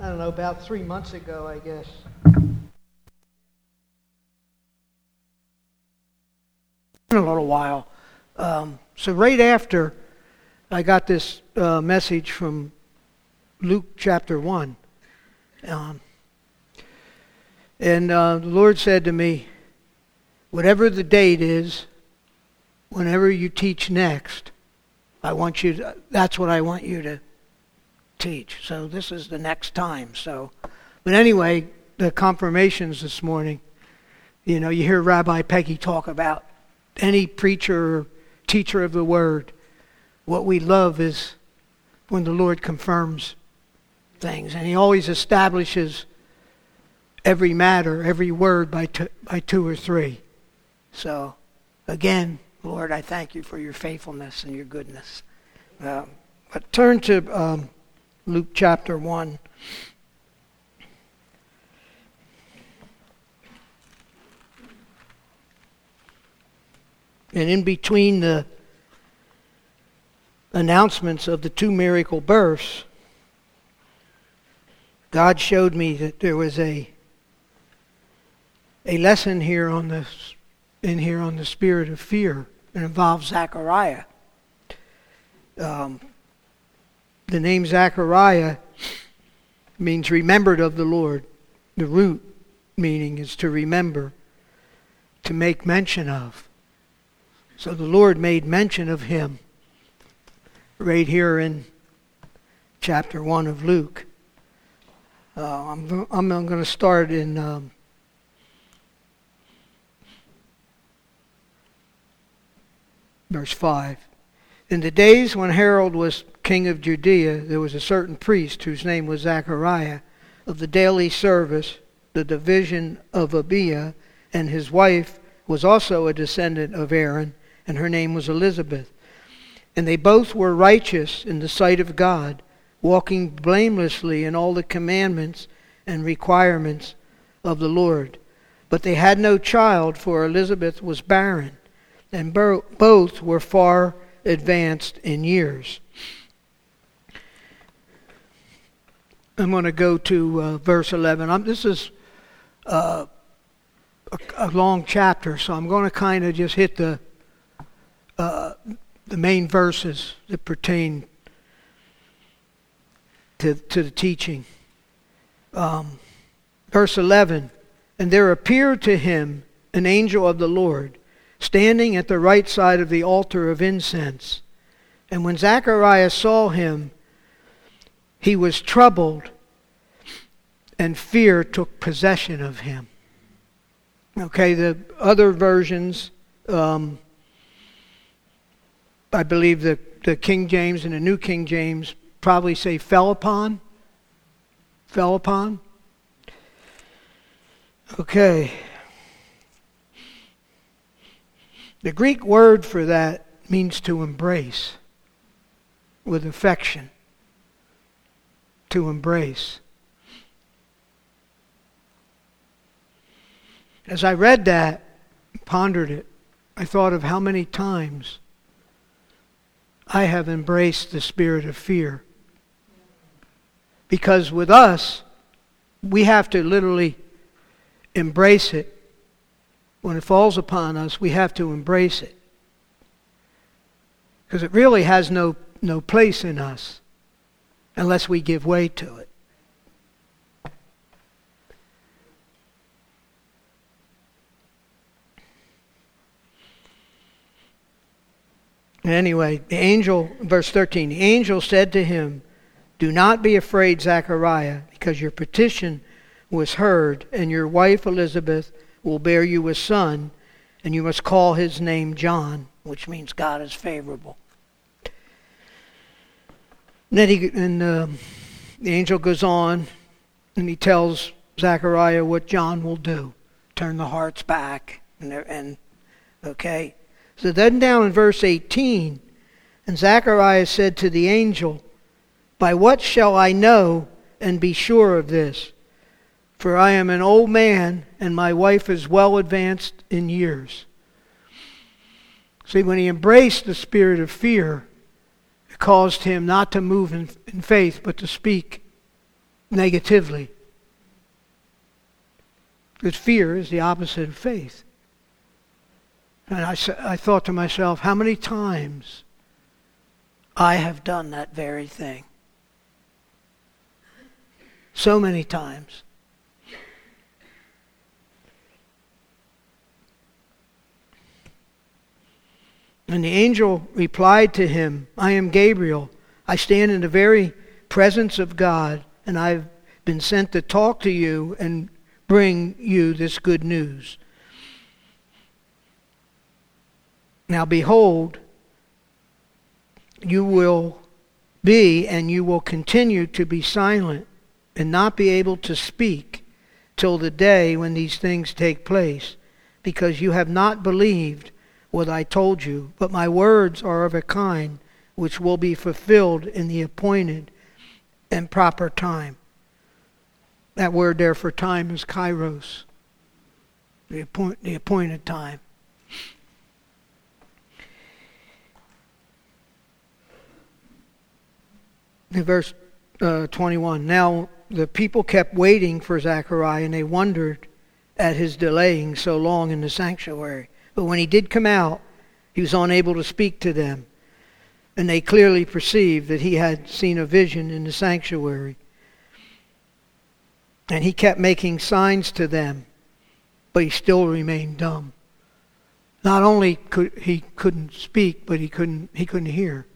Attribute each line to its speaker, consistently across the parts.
Speaker 1: I don't know, about three months ago, I guess. In a little while. Um, so, right after I got this uh, message from Luke chapter 1, um, and uh, the Lord said to me, whatever the date is, whenever you teach next, I want you to, that's what I want you to teach. So this is the next time. So, but anyway, the confirmations this morning, you know, you hear Rabbi Peggy talk about any preacher or teacher of the word. What we love is when the Lord confirms things, and He always establishes every matter, every word by two, by two or three. So, again, Lord, I thank you for your faithfulness and your goodness. Uh, but turn to um, Luke chapter 1. And in between the announcements of the two miracle births, God showed me that there was a a lesson here on this in here on the spirit of fear. It involves Zechariah. Um, the name Zechariah means remembered of the Lord. The root meaning is to remember, to make mention of. So the Lord made mention of him right here in chapter 1 of Luke. Uh, I'm, I'm, going to start in um, verse 5. In the days when Herod was king of Judea, there was a certain priest whose name was Zachariah of the daily service, the division of Abiah, and his wife was also a descendant of Aaron, and her name was Elizabeth. And they both were righteous in the sight of God, walking blamelessly in all the commandments and requirements of the Lord. But they had no child, for Elizabeth was barren and both were far advanced in years. I'm going to go to uh, verse 11. I'm, this is uh, a, a, long chapter, so I'm going to kind of just hit the uh, the main verses that pertain to to the teaching. Um, verse 11, and there appeared to him an angel of the Lord standing at the right side of the altar of incense. And when Zacharias saw him, he was troubled, and fear took possession of him. Okay, the other versions, um, I believe the, the King James and the New King James probably say fell upon. Fell upon. Okay. The Greek word for that means to embrace with affection. To embrace. As I read that, pondered it, I thought of how many times I have embraced the spirit of fear. Because with us, we have to literally embrace it when it falls upon us, we have to embrace it. Because it really has no, no place in us unless we give way to it. Anyway, the angel, verse 13, the angel said to him, Do not be afraid, Zechariah, because your petition was heard, and your wife Elizabeth will bear you a son, and you must call his name John, which means God is favorable. And then he, and uh, the angel goes on, and he tells Zechariah what John will do turn the hearts back. And, and okay. So then down in verse 18, and Zechariah said to the angel, By what shall I know and be sure of this? For I am an old man, and my wife is well advanced in years. See, when he embraced the spirit of fear, caused him not to move in, in faith, but to speak negatively. Because fear is the opposite of faith. And I, I thought to myself, how many times I have done that very thing? So many times. And the angel replied to him, I am Gabriel. I stand in the very presence of God, and I've been sent to talk to you and bring you this good news. Now, behold, you will be and you will continue to be silent and not be able to speak till the day when these things take place, because you have not believed what I told you, but my words are of a kind which will be fulfilled in the appointed and proper time. That word there for time is kairos, the, appoint, the appointed time. In verse uh, 21, now the people kept waiting for Zechariah and they wondered at his delaying so long in the sanctuary. But when he did come out, he was unable to speak to them. And they clearly perceived that he had seen a vision in the sanctuary. And he kept making signs to them, but he still remained dumb. Not only could he couldn't speak, but he couldn't he couldn't hear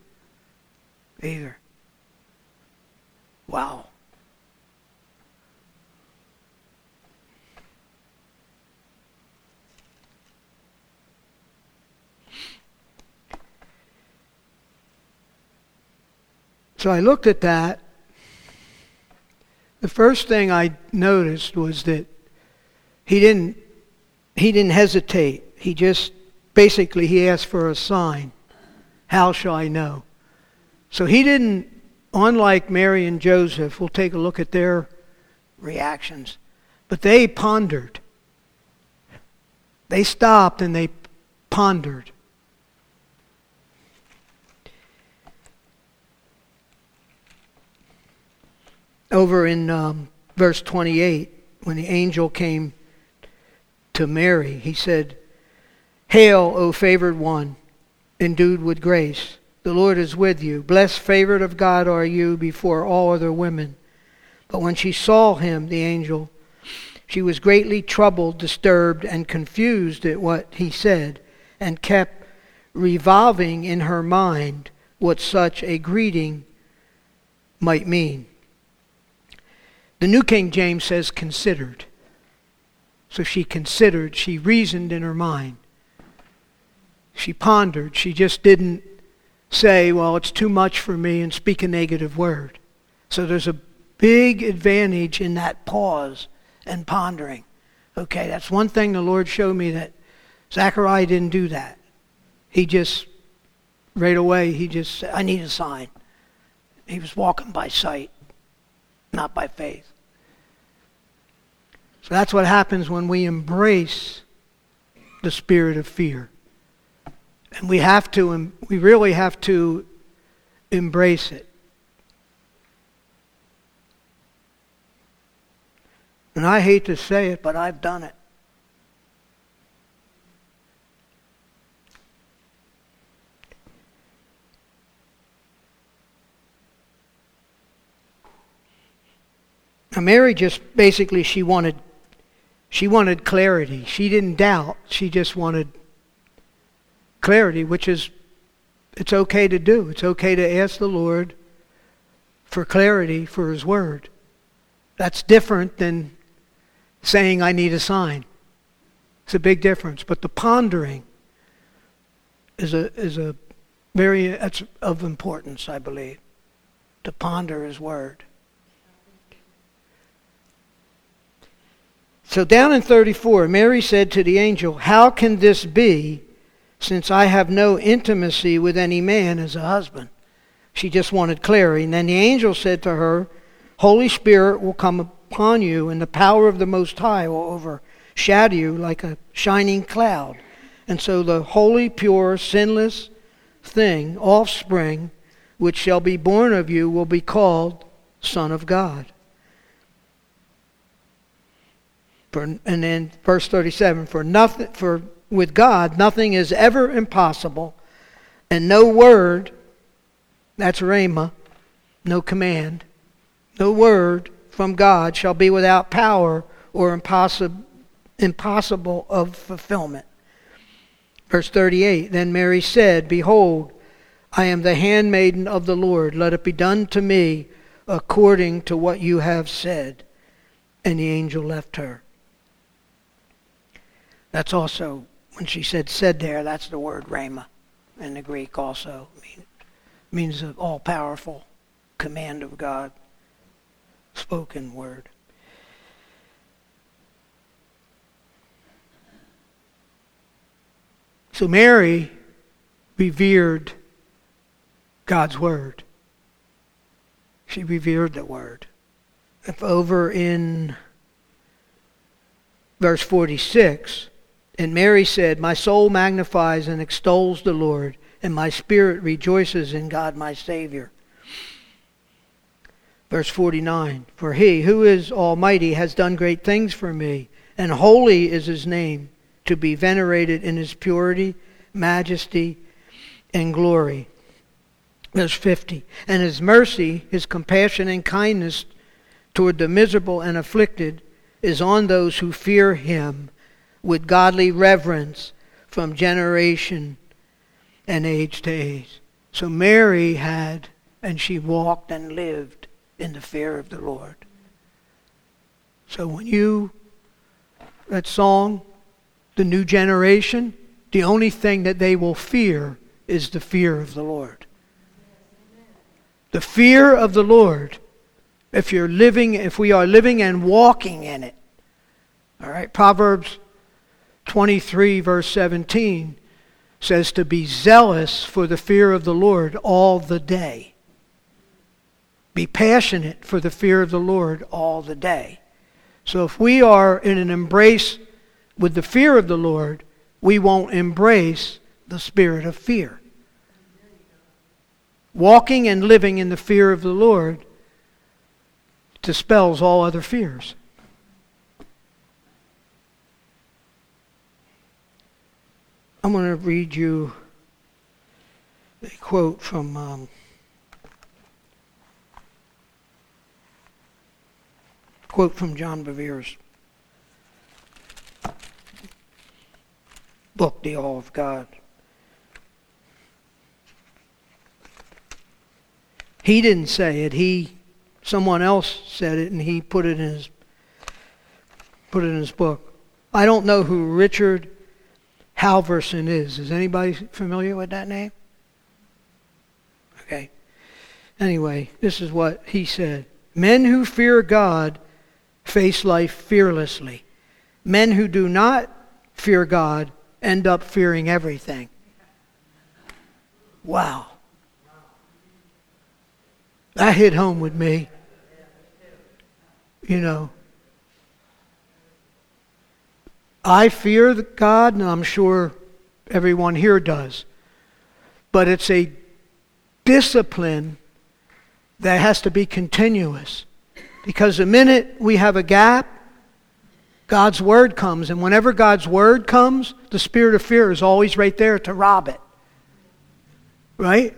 Speaker 1: either. Wow. So I looked at that. The first thing I noticed was that he didn't he didn't hesitate. He just basically he asked for a sign. How shall I know? So he didn't unlike Mary and Joseph, we'll take a look at their reactions. But they pondered. They stopped and they pondered. Over in um, verse 28, when the angel came to Mary, he said, Hail, O favored one, endued with grace. The Lord is with you. Blessed, favored of God are you before all other women. But when she saw him, the angel, she was greatly troubled, disturbed, and confused at what he said, and kept revolving in her mind what such a greeting might mean. The New King James says considered. So she considered, she reasoned in her mind. She pondered. She just didn't say, well, it's too much for me and speak a negative word. So there's a big advantage in that pause and pondering. Okay, that's one thing the Lord showed me that Zechariah didn't do that. He just, right away, he just said, I need a sign. He was walking by sight, not by faith. So that's what happens when we embrace the spirit of fear. And we have to, we really have to embrace it. And I hate to say it, but I've done it. Now, Mary just basically, she wanted she wanted clarity. She didn't doubt. She just wanted clarity, which is, it's okay to do. It's okay to ask the Lord for clarity for His Word. That's different than saying, I need a sign. It's a big difference. But the pondering is a, is a very, that's of importance, I believe, to ponder His Word. So down in 34, Mary said to the angel, How can this be since I have no intimacy with any man as a husband? She just wanted clarity. And then the angel said to her, Holy Spirit will come upon you, and the power of the Most High will overshadow you like a shining cloud. And so the holy, pure, sinless thing, offspring, which shall be born of you, will be called Son of God. For, and then verse 37 for nothing for with God nothing is ever impossible and no word that's rhema no command no word from God shall be without power or impossible impossible of fulfillment. Verse 38 then Mary said behold I am the handmaiden of the Lord. Let it be done to me according to what you have said and the angel left her that's also, when she said said there, that's the word rhema in the Greek also. Mean, means the all powerful command of God, spoken word. So Mary revered God's word. She revered the word. If over in verse 46, and Mary said, My soul magnifies and extols the Lord, and my spirit rejoices in God my Savior. Verse 49 For he who is almighty has done great things for me, and holy is his name, to be venerated in his purity, majesty, and glory. Verse 50 And his mercy, his compassion, and kindness toward the miserable and afflicted is on those who fear him with godly reverence from generation and age to age. So Mary had, and she walked and lived in the fear of the Lord. So when you, that song, the new generation, the only thing that they will fear is the fear of the Lord. The fear of the Lord. If you're living, if we are living and walking in it. All right, Proverbs 23, verse 17, says to be zealous for the fear of the Lord all the day. Be passionate for the fear of the Lord all the day. So if we are in an embrace with the fear of the Lord, we won't embrace the spirit of fear. Walking and living in the fear of the Lord dispels all other fears. I'm going to read you a quote from um, quote from John Bevere's book, The Awe of God. He didn't say it. He, someone else said it, and he put it in his put it in his book. I don't know who Richard Halverson is. Is anybody familiar with that name? Okay. Anyway, this is what he said Men who fear God face life fearlessly. Men who do not fear God end up fearing everything. Wow. That hit home with me. You know, I fear God, and I'm sure everyone here does. But it's a discipline that has to be continuous. Because the minute we have a gap, God's word comes. And whenever God's word comes, the spirit of fear is always right there to rob it. Right?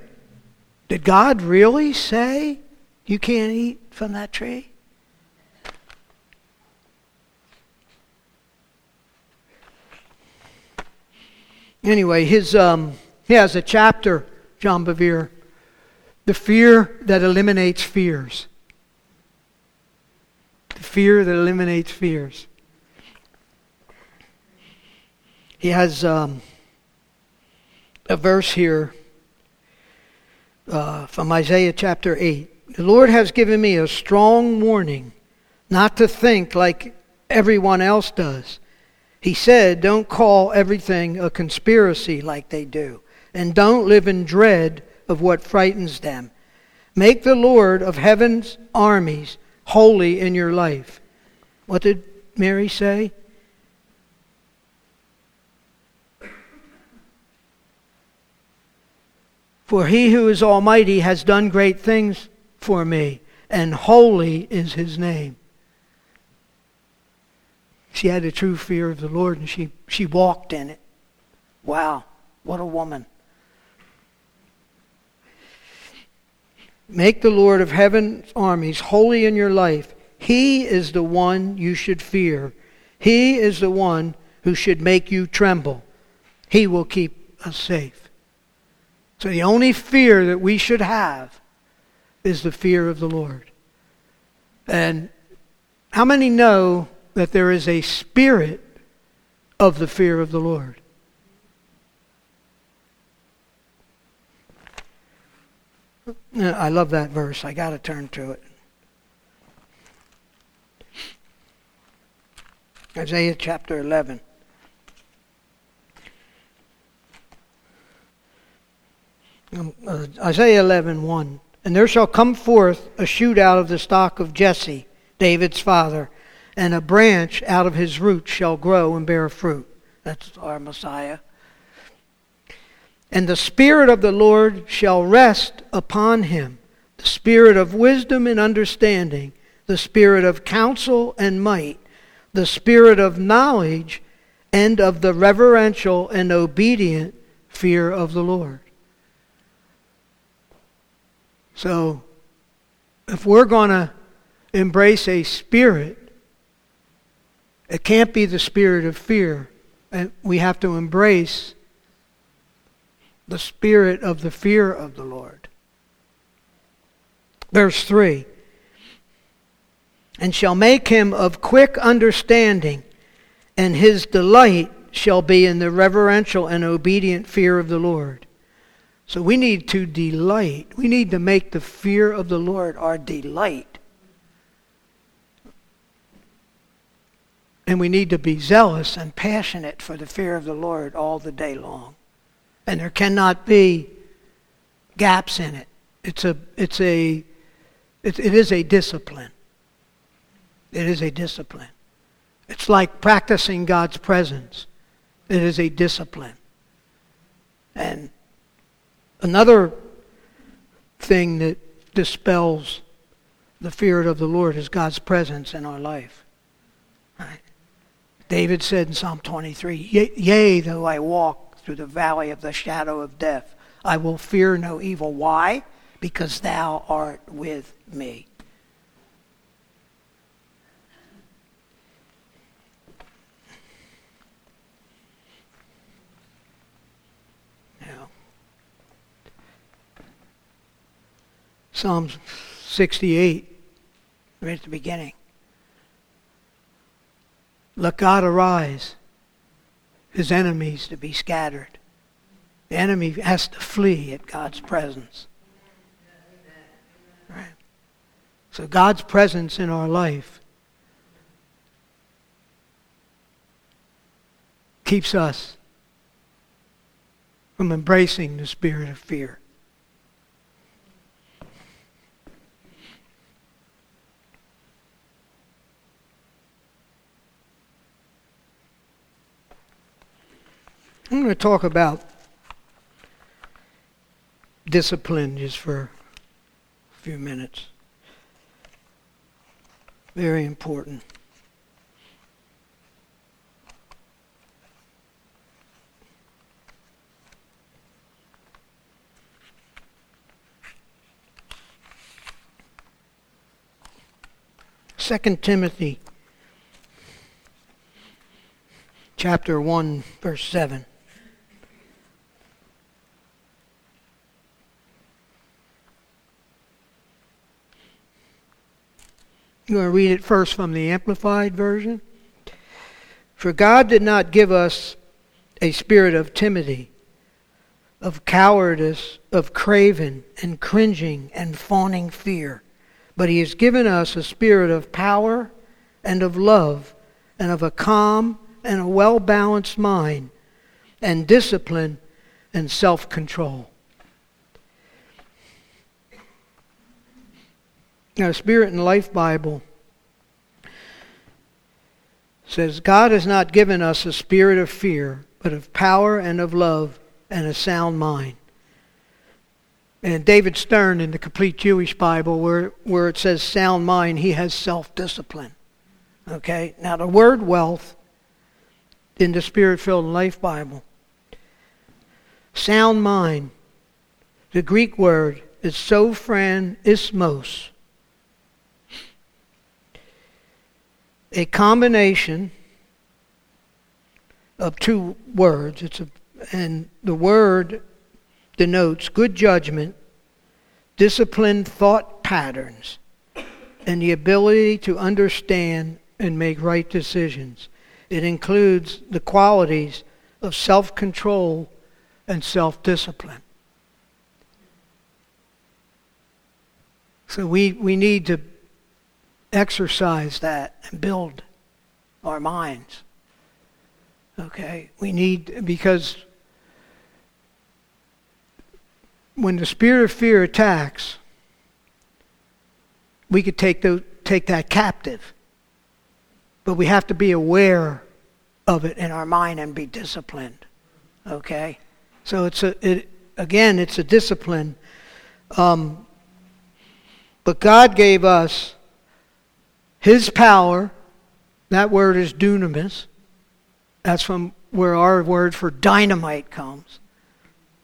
Speaker 1: Did God really say you can't eat from that tree? Anyway, his um, he has a chapter, John Bevere, the fear that eliminates fears. The fear that eliminates fears. He has um, a verse here uh, from Isaiah chapter 8. The Lord has given me a strong warning not to think like everyone else does he said, Don't call everything a conspiracy like they do, and don't live in dread of what frightens them. Make the Lord of heaven's armies holy in your life. What did Mary say? For he who is almighty has done great things for me, and holy is his name. She had a true fear of the Lord and she, she walked in it. Wow, what a woman. Make the Lord of heaven's armies holy in your life. He is the one you should fear. He is the one who should make you tremble. He will keep us safe. So the only fear that we should have is the fear of the Lord. And how many know that there is a spirit of the fear of the Lord? I love that verse. I got to turn to it. Isaiah chapter 11. Um, uh, Isaiah 11, 1. And there shall come forth a shoot out of the stock of Jesse, David's father, and a branch out of his roots shall grow and bear fruit. That's our Messiah. And the Spirit of the Lord shall rest upon him the Spirit of wisdom and understanding, the Spirit of counsel and might, the Spirit of knowledge, and of the reverential and obedient fear of the Lord. So, if we're going to embrace a spirit, it can't be the spirit of fear. And we have to embrace the spirit of the fear of the Lord. Verse 3 And shall make him of quick understanding, and his delight shall be in the reverential and obedient fear of the Lord. So we need to delight. We need to make the fear of the Lord our delight. And we need to be zealous and passionate for the fear of the Lord all the day long. And there cannot be gaps in it. It's a, it's a, it, it is a discipline. It is a discipline. It's like practicing God's presence. It is a discipline. And Another thing that dispels the fear of the Lord is God's presence in our life. David said in Psalm 23, Yea, though I walk through the valley of the shadow of death, I will fear no evil. Why? Because thou art with me. Psalm 68, right at the beginning. Let God arise, his enemies to be scattered. The enemy has to flee at God's presence. Right? So God's presence in our life keeps us from embracing the spirit of fear. I'm going to talk about discipline just for a few minutes. Very important. Second Timothy chapter 1 verse 7 You want to read it first from the Amplified Version? For God did not give us a spirit of timidity, of cowardice, of craven and cringing and fawning fear, but He has given us a spirit of power and of love and of a calm and a well balanced mind and discipline and self control. Now, Spirit and Life Bible says, God has not given us a spirit of fear, but of power and of love and a sound mind. And David Stern in the Complete Jewish Bible, where, where it says sound mind, he has self discipline. Okay? Now, the word wealth in the Spirit filled Life Bible, sound mind, the Greek word is sophronismos. A combination of two words. It's a, and the word denotes good judgment, disciplined thought patterns, and the ability to understand and make right decisions. It includes the qualities of self control and self discipline. So we, we need to exercise that and build our minds. Okay? We need, because when the spirit of fear attacks, we could take, the, take that captive. But we have to be aware of it in our mind and be disciplined. Okay? So it's a, it, again, it's a discipline. Um, but God gave us His power. That word is dunamis. That's from where our word for dynamite comes.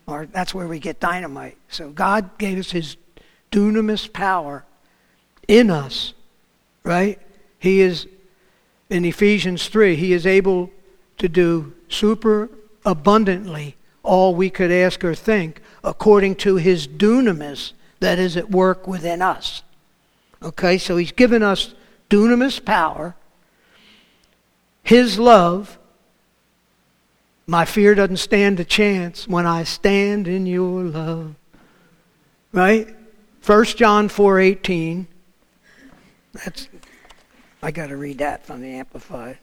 Speaker 1: Or that's where we get dynamite. So God gave us His dunamis power in us, right? He is, in Ephesians 3, He is able to do super abundantly all we could ask or think according to His dunamis that is at work within us. Okay, so He's given us dunamis power, His love, my fear doesn't stand a chance when I stand in your love. Right? 1 John 4:18. That's I got to read that from the amplified.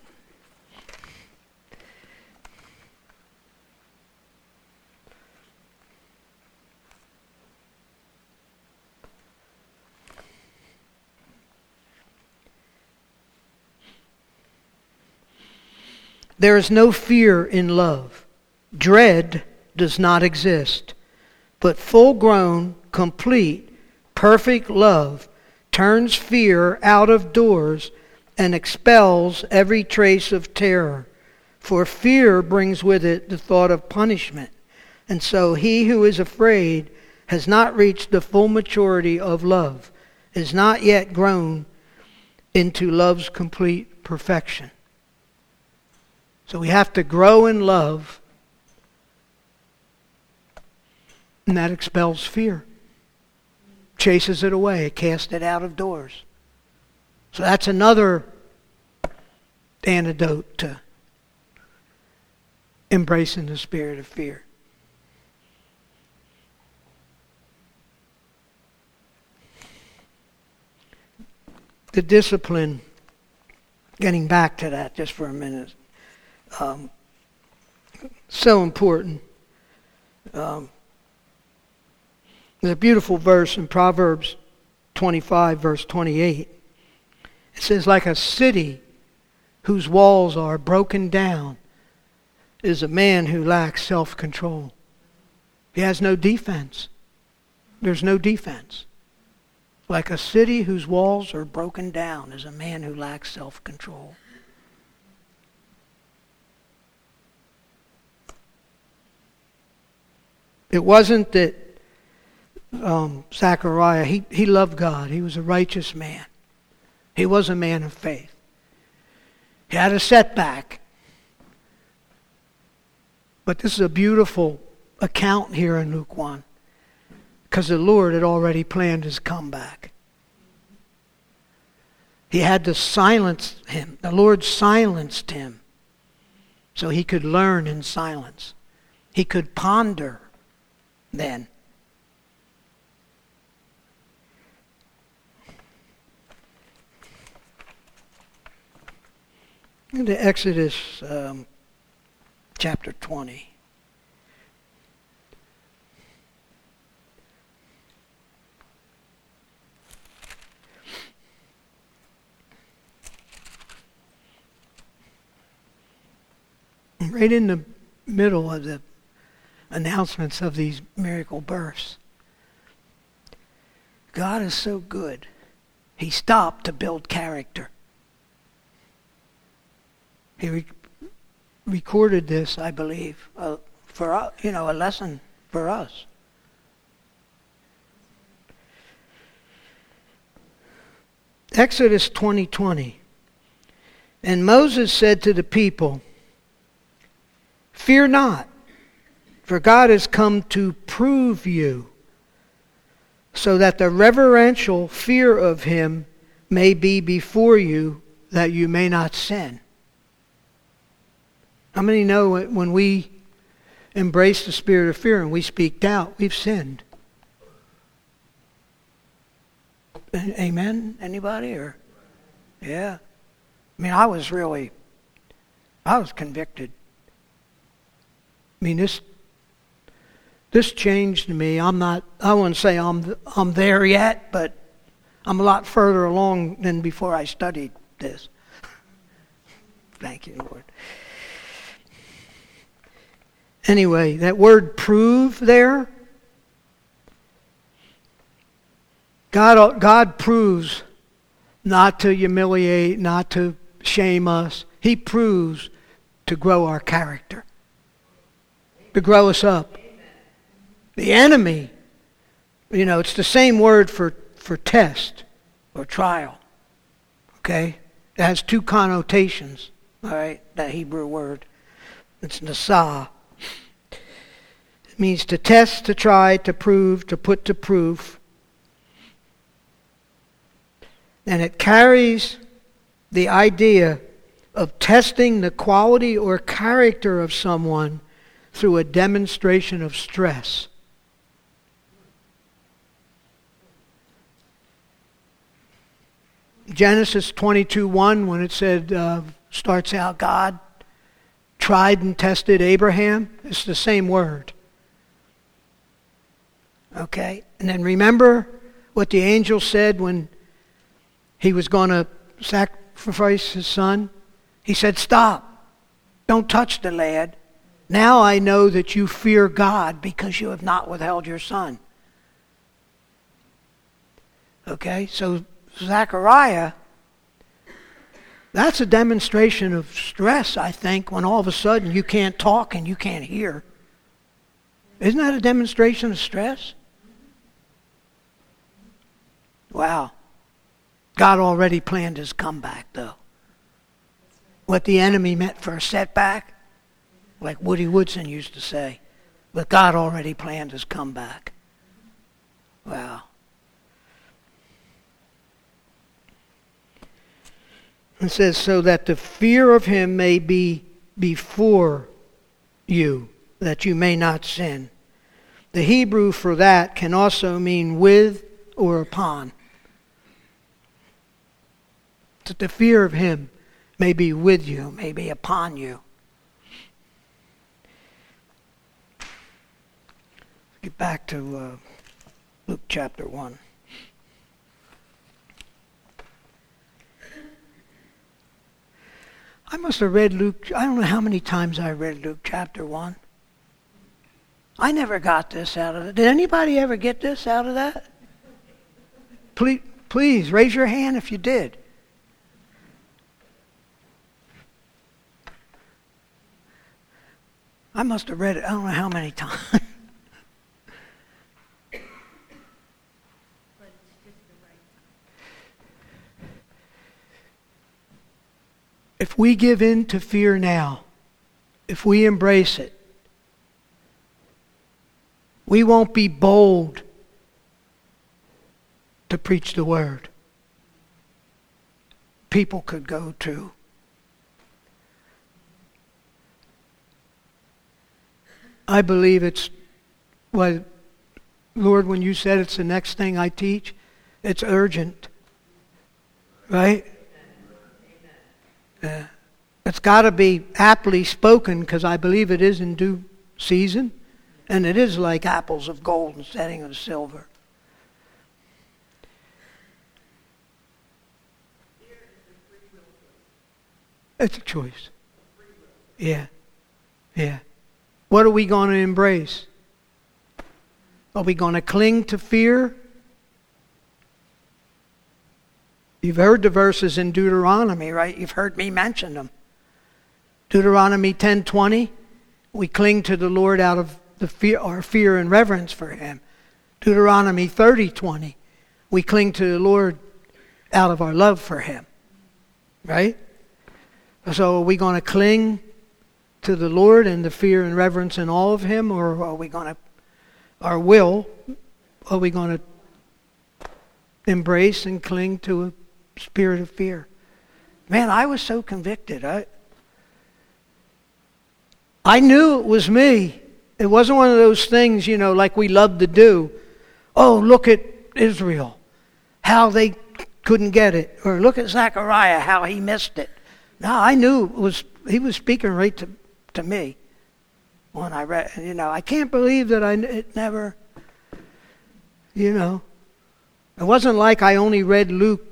Speaker 1: There is no fear in love. Dread does not exist. But full grown, complete, perfect love turns fear out of doors and expels every trace of terror. For fear brings with it the thought of punishment. And so he who is afraid has not reached the full maturity of love, is not yet grown into love's complete perfection. So we have to grow in love, and that expels fear, chases it away, casts it out of doors. So that's another antidote to embracing the spirit of fear. The discipline, getting back to that just for a minute, um, so important. Um, there's a beautiful verse in Proverbs 25, verse 28. It says, like a city whose walls are broken down is a man who lacks self control. He has no defense. There's no defense. Like a city whose walls are broken down is a man who lacks self control. It wasn't that um, Zechariah, he, he loved God. He was a righteous man. He was a man of faith. He had a setback. But this is a beautiful account here in Luke 1 because the Lord had already planned his comeback. He had to silence him. The Lord silenced him so he could learn in silence. He could ponder then. Into Exodus um, chapter 20. Right in the middle of the announcements of these miracle births. God is so good. He stopped to build character. He re- recorded this, I believe, uh, for uh, you know a lesson for us. Exodus 20:20. 20. And Moses said to the people, Fear not, for God has come to prove you, so that the reverential fear of him may be before you, that you may not sin. How many know when we embrace the spirit of fear and we speak doubt, we've sinned? Amen? Anybody? Or yeah. I mean, I was really, I was convicted. I mean, this, this changed me. I'm not, I wouldn't say I'm, I'm there yet, but I'm a lot further along than before I studied this. Thank you, Lord. Anyway, that word prove there, God, God proves not to humiliate, not to shame us. He proves to grow our character, to grow us up. The enemy, you know, it's the same word for, for test or trial. Okay? It has two connotations, all right, that Hebrew word. It's nasah. It means to test, to try, to prove, to put to proof. And it carries the idea of testing the quality or character of someone through a demonstration of stress. Genesis 22:1 when it said uh, starts out God tried and tested Abraham, it's the same word. Okay? And then remember what the angel said when he was going to sacrifice his son? He said, Stop. Don't touch the lad. Now I know that you fear God because you have not withheld your son. Okay, so Zechariah, that's a demonstration of stress, I think, when all of a sudden you can't talk and you can't hear. Isn't that a demonstration of stress? Wow. God already planned his comeback, though. What the enemy meant for a setback, like Woody Woodson used to say, but God already planned his comeback. Wow. It says, so that the fear of him may be before you, that you may not sin. The Hebrew for that can also mean with or upon that the fear of him may be with you, may be upon you. Get back to uh, Luke chapter 1. I must have read Luke, I don't know how many times I read Luke chapter 1. I never got this out of it. Did anybody ever get this out of that? Please, please raise your hand if you did. I must have read it I don't know how many times. If we give in to fear now, if we embrace it, we won't be bold to preach the word. People could go to I believe it's, well, Lord, when you said it's the next thing I teach, it's urgent. Right? Uh, it's got to be aptly spoken because I believe it is in due season. And it is like apples of gold and setting of silver. It's a choice. Yeah. Yeah. What are we going to embrace? Are we going to cling to fear? You've heard the verses in Deuteronomy, right? You've heard me mention them. Deuteronomy 10:20, we cling to the Lord out of the fear, our fear and reverence for him. Deuteronomy 30:20, we cling to the Lord out of our love for him. Right? So are we going to cling to the Lord and the fear and reverence and all of him or are we going to our will are we going to embrace and cling to spirit of fear? Man, I was so convicted. I I knew it was me. It wasn't one of those things, you know, like we love to do. Oh, look at Israel, how they couldn't get it. Or look at Zechariah, how he missed it. No, I knew it was he was speaking right to, to me when I read. You know, I can't believe that I it never. You know, it wasn't like I only read Luke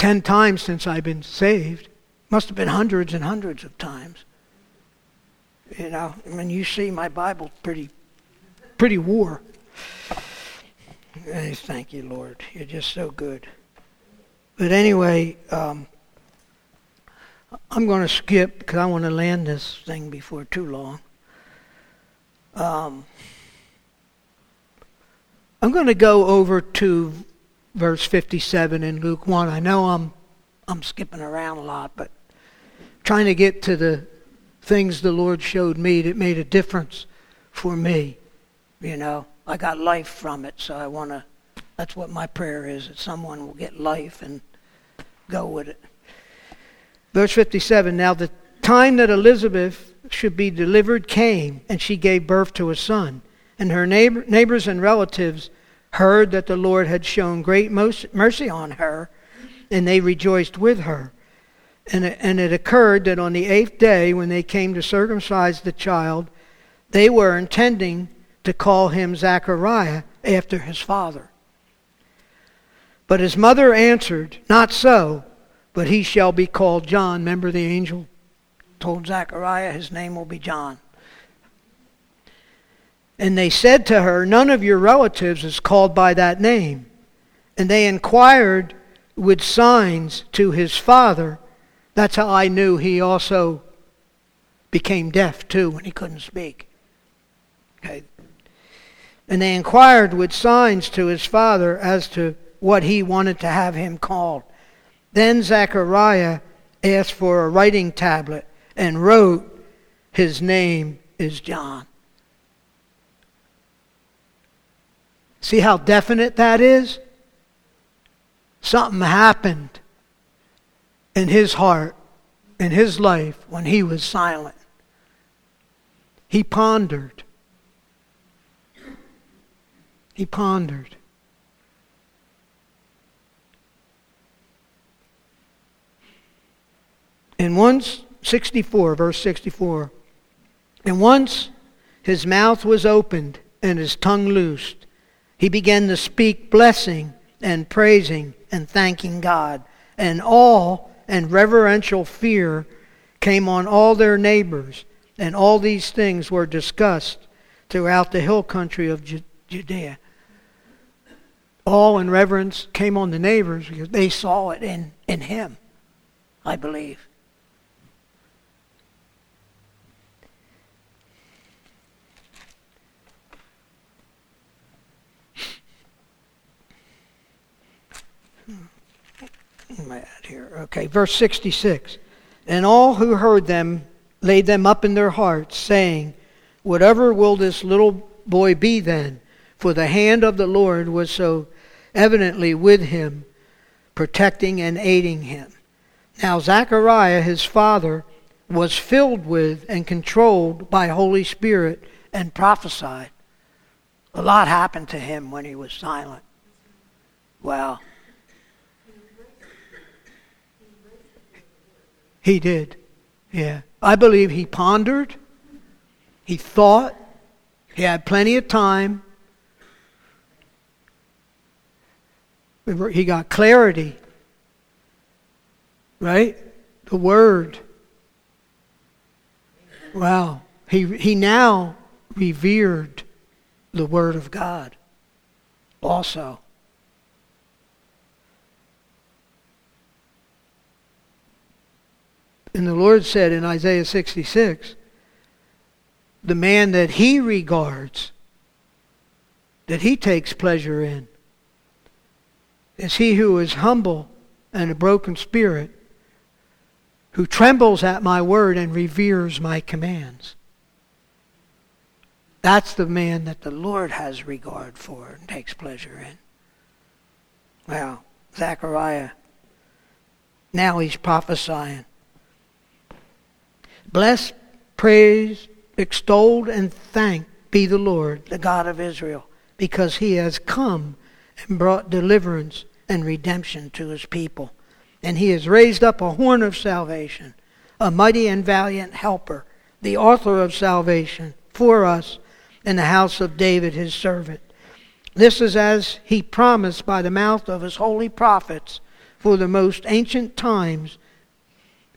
Speaker 1: ten times since I've been saved. Must have been hundreds and hundreds of times. You know, I mean, you see my Bible pretty, pretty war. And thank you, Lord. You're just so good. But anyway, um, I'm going to skip because I want to land this thing before too long. Um, I'm going to go over to verse 57 in Luke 1. I know I'm I'm skipping around a lot, but trying to get to the things the Lord showed me that made a difference for me. You know, I got life from it, so I want to. That's what my prayer is that someone will get life and go with it. Verse 57 Now the time that Elizabeth should be delivered came, and she gave birth to a son. And her neighbor, neighbors and relatives heard that the Lord had shown great mercy on her, and they rejoiced with her. And it, and it occurred that on the eighth day, when they came to circumcise the child, they were intending to call him Zachariah after his father. But his mother answered, Not so, but he shall be called John. Remember the angel told Zachariah his name will be John. And they said to her, None of your relatives is called by that name. And they inquired with signs to his father that's how I knew he also became deaf too when he couldn't speak. Okay. And they inquired with signs to his father as to what he wanted to have him called. Then Zechariah asked for a writing tablet and wrote, His name is John. See how definite that is? Something happened in his heart, in his life, when he was silent. He pondered. He pondered. And once, 64, verse 64, and once his mouth was opened and his tongue loosed, he began to speak blessing and praising and thanking God. And awe and reverential fear came on all their neighbors, and all these things were discussed throughout the hill country of Judea. All in reverence came on the neighbors because they saw it in, in him, I believe. I at here? Okay, verse 66. And all who heard them laid them up in their hearts, saying, Whatever will this little boy be then? For the hand of the Lord was so evidently with him, protecting and aiding him. Now Zechariah, his father, was filled with and controlled by Holy Spirit and prophesied. A lot happened to him when he was silent. Well, He did. Yeah. I believe he pondered, he thought, he had plenty of time. He got clarity. Right? The word. Wow. He, he now revered the word of God also. And the Lord said in Isaiah 66 the man that he regards, that he takes pleasure in, is he who is humble and a broken spirit, who trembles at my word and reveres my commands. That's the man that the Lord has regard for and takes pleasure in. Well, Zechariah, now he's prophesying. Blessed, praised, extolled, and thanked be the Lord, the God of Israel, because he has come and brought deliverance and redemption to his people. And he has raised up a horn of salvation, a mighty and valiant helper, the author of salvation for us in the house of David his servant. This is as he promised by the mouth of his holy prophets for the most ancient times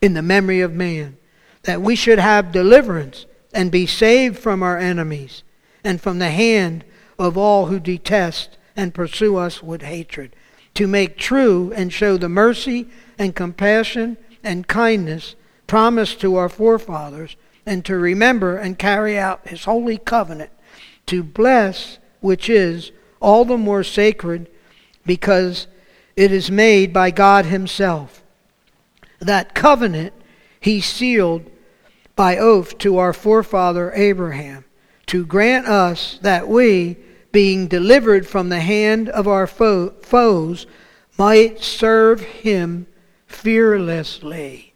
Speaker 1: in the memory of man, that we should have deliverance and be saved from our enemies and from the hand of all who detest and pursue us with hatred, to make true and show the mercy and compassion and kindness promised to our forefathers, and to remember and carry out his holy covenant, to bless which is all the more sacred because it is made by God himself. That covenant he sealed by oath to our forefather Abraham, to grant us that we, being delivered from the hand of our fo- foes, might serve him fearlessly.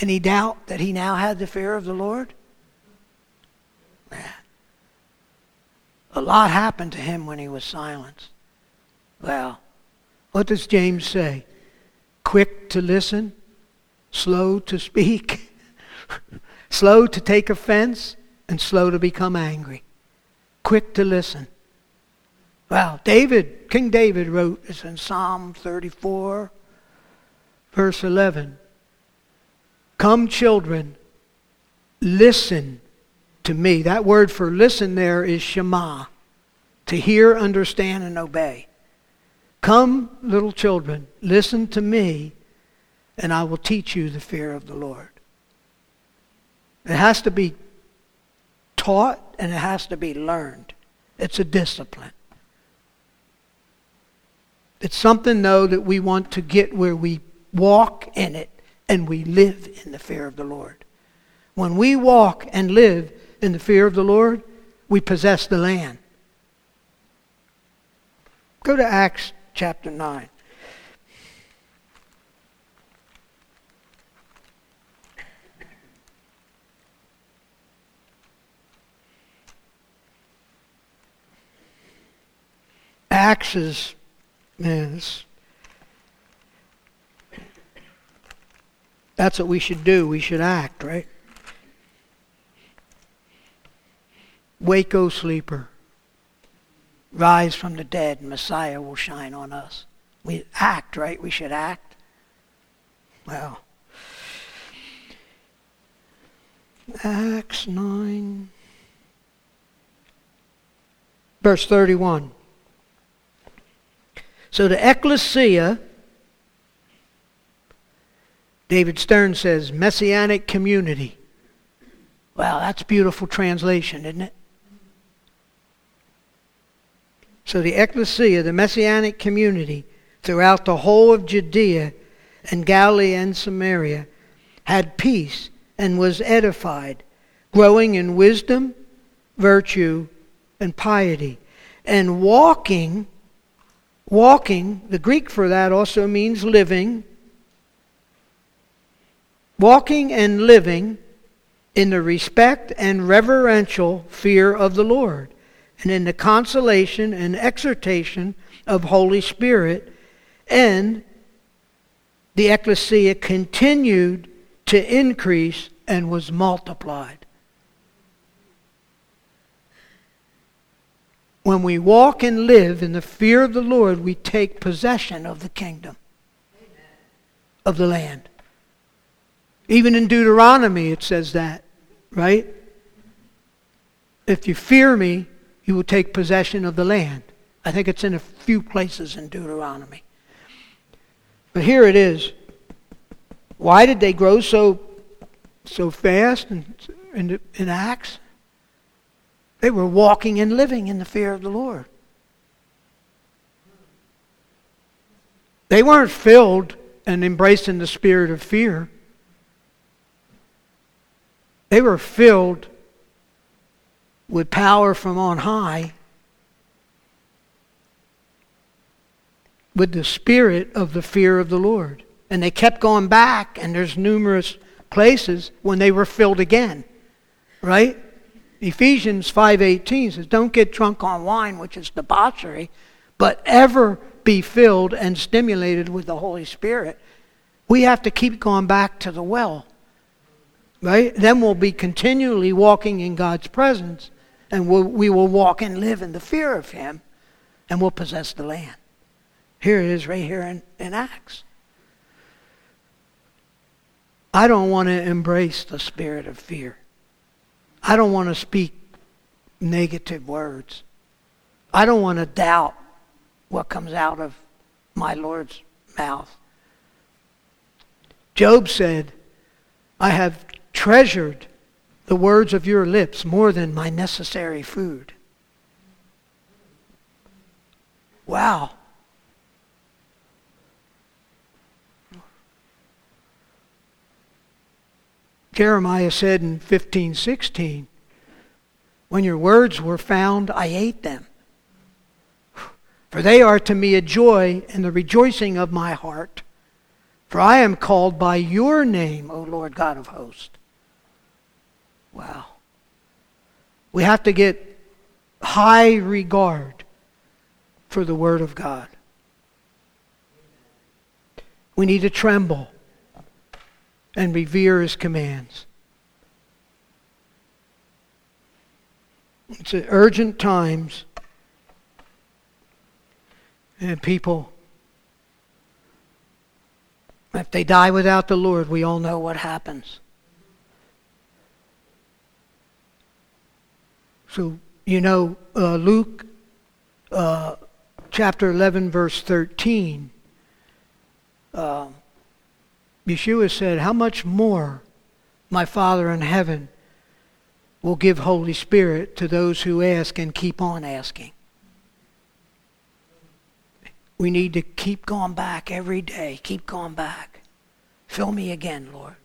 Speaker 1: Any doubt that he now had the fear of the Lord? A lot happened to him when he was silenced. Well, what does James say? Quick to listen, slow to speak, slow to take offense, and slow to become angry. Quick to listen. Well, David, King David wrote this in Psalm 34, verse 11. Come, children, listen to me. That word for listen there is Shema, to hear, understand, and obey. Come, little children, listen to me, and I will teach you the fear of the Lord. It has to be taught and it has to be learned. It's a discipline. It's something, though, that we want to get where we walk in it and we live in the fear of the Lord. When we walk and live in the fear of the Lord, we possess the land. Go to Acts chapter 9. Acts is, man, that's what we should do. We should act, right? Wake, O sleeper. Rise from the dead, Messiah will shine on us. We act, right? We should act. Well, Acts 9, verse 31. So the ecclesia, David Stern says, messianic community. Wow, that's beautiful translation, isn't it? So the ecclesia, the messianic community throughout the whole of Judea and Galilee and Samaria, had peace and was edified, growing in wisdom, virtue, and piety, and walking. Walking, the Greek for that also means living. Walking and living in the respect and reverential fear of the Lord and in the consolation and exhortation of Holy Spirit, and the ecclesia continued to increase and was multiplied. When we walk and live in the fear of the Lord, we take possession of the kingdom, of the land. Even in Deuteronomy, it says that, right? If you fear me, you will take possession of the land. I think it's in a few places in Deuteronomy. But here it is. Why did they grow so so fast in, in, in Acts? They were walking and living in the fear of the Lord. They weren't filled and embracing the spirit of fear. They were filled with power from on high, with the spirit of the fear of the Lord. And they kept going back, and there's numerous places when they were filled again. Right? Ephesians 5:18 says, "Don't get drunk on wine, which is debauchery, but ever be filled and stimulated with the Holy Spirit." We have to keep going back to the well. Right? Then we'll be continually walking in God's presence, and we'll, we will walk and live in the fear of Him, and we'll possess the land. Here it is, right here in, in Acts. I don't want to embrace the spirit of fear. I don't want to speak negative words. I don't want to doubt what comes out of my Lord's mouth. Job said, I have treasured the words of your lips more than my necessary food. Wow. Jeremiah said in 15:16, "When your words were found, I ate them. For they are to me a joy and the rejoicing of my heart. For I am called by your name, O Lord God of hosts." Wow. We have to get high regard for the Word of God. We need to tremble and revere his commands. It's urgent times, and people, if they die without the Lord, we all know what happens. So, you know, uh, Luke uh, chapter 11, verse 13. Uh, Yeshua said, How much more my Father in heaven will give Holy Spirit to those who ask and keep on asking? We need to keep going back every day. Keep going back. Fill me again, Lord.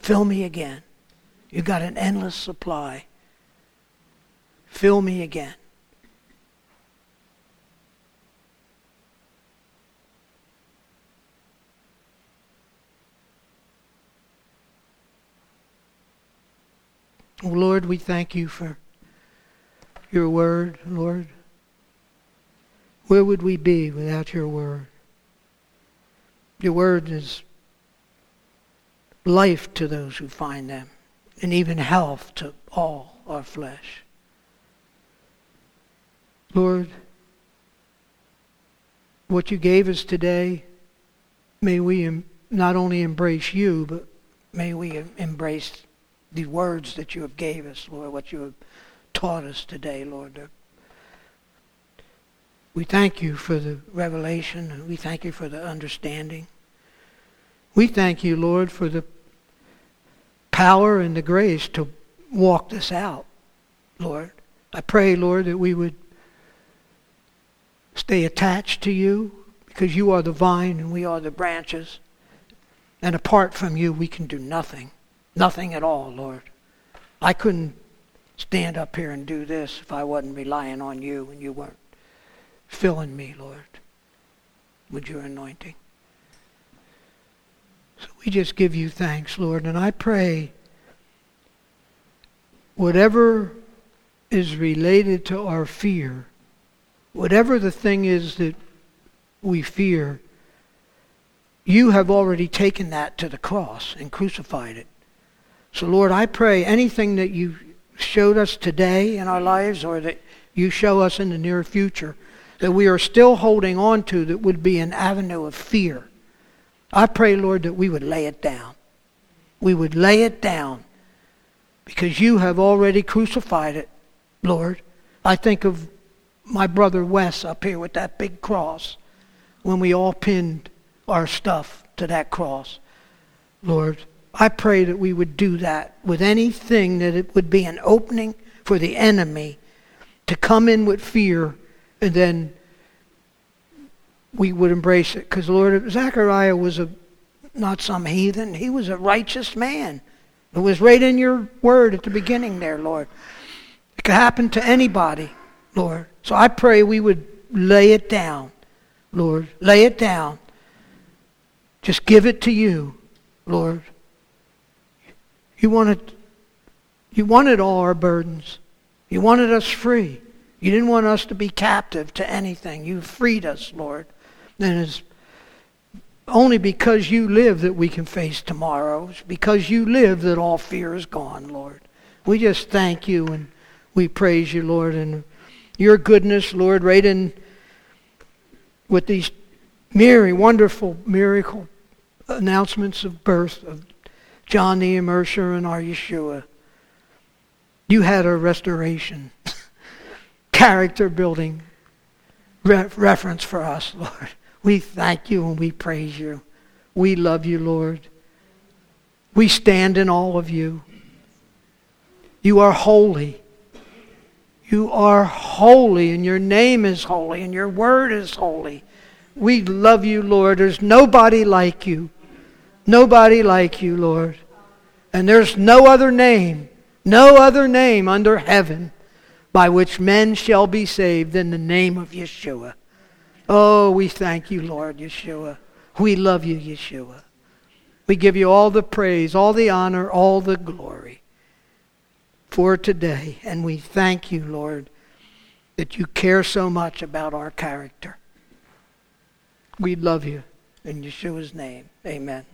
Speaker 1: Fill me again. You've got an endless supply. Fill me again. Lord, we thank you for your word, Lord. Where would we be without your word? Your word is life to those who find them, and even health to all our flesh. Lord, what you gave us today, may we not only embrace you, but may we embrace the words that you have gave us, Lord, what you have taught us today, Lord. Uh, we thank you for the revelation and we thank you for the understanding. We thank you, Lord, for the power and the grace to walk this out, Lord. I pray, Lord, that we would stay attached to you because you are the vine and we are the branches. And apart from you, we can do nothing. Nothing at all, Lord. I couldn't stand up here and do this if I wasn't relying on you and you weren't filling me, Lord, with your anointing. So we just give you thanks, Lord, and I pray whatever is related to our fear, whatever the thing is that we fear, you have already taken that to the cross and crucified it. So, Lord, I pray anything that you showed us today in our lives or that you show us in the near future that we are still holding on to that would be an avenue of fear. I pray, Lord, that we would lay it down. We would lay it down because you have already crucified it, Lord. I think of my brother Wes up here with that big cross when we all pinned our stuff to that cross. Lord. I pray that we would do that with anything that it would be an opening for the enemy to come in with fear and then we would embrace it. Because, Lord, Zechariah was a not some heathen. He was a righteous man. It was right in your word at the beginning there, Lord. It could happen to anybody, Lord. So I pray we would lay it down, Lord. Lay it down. Just give it to you, Lord. You wanted, you wanted all our burdens. You wanted us free. You didn't want us to be captive to anything. You freed us, Lord. And it's only because you live that we can face tomorrows. Because you live that all fear is gone, Lord. We just thank you and we praise you, Lord, and your goodness, Lord, right in with these merry, wonderful miracle announcements of birth of John the Immerser and our Yeshua. You had a restoration, character building re- reference for us, Lord. We thank you and we praise you. We love you, Lord. We stand in all of you. You are holy. You are holy, and your name is holy, and your word is holy. We love you, Lord. There's nobody like you. Nobody like you, Lord. And there's no other name, no other name under heaven by which men shall be saved than the name of Yeshua. Oh, we thank you, Lord Yeshua. We love you, Yeshua. We give you all the praise, all the honor, all the glory for today. And we thank you, Lord, that you care so much about our character. We love you. In Yeshua's name, amen.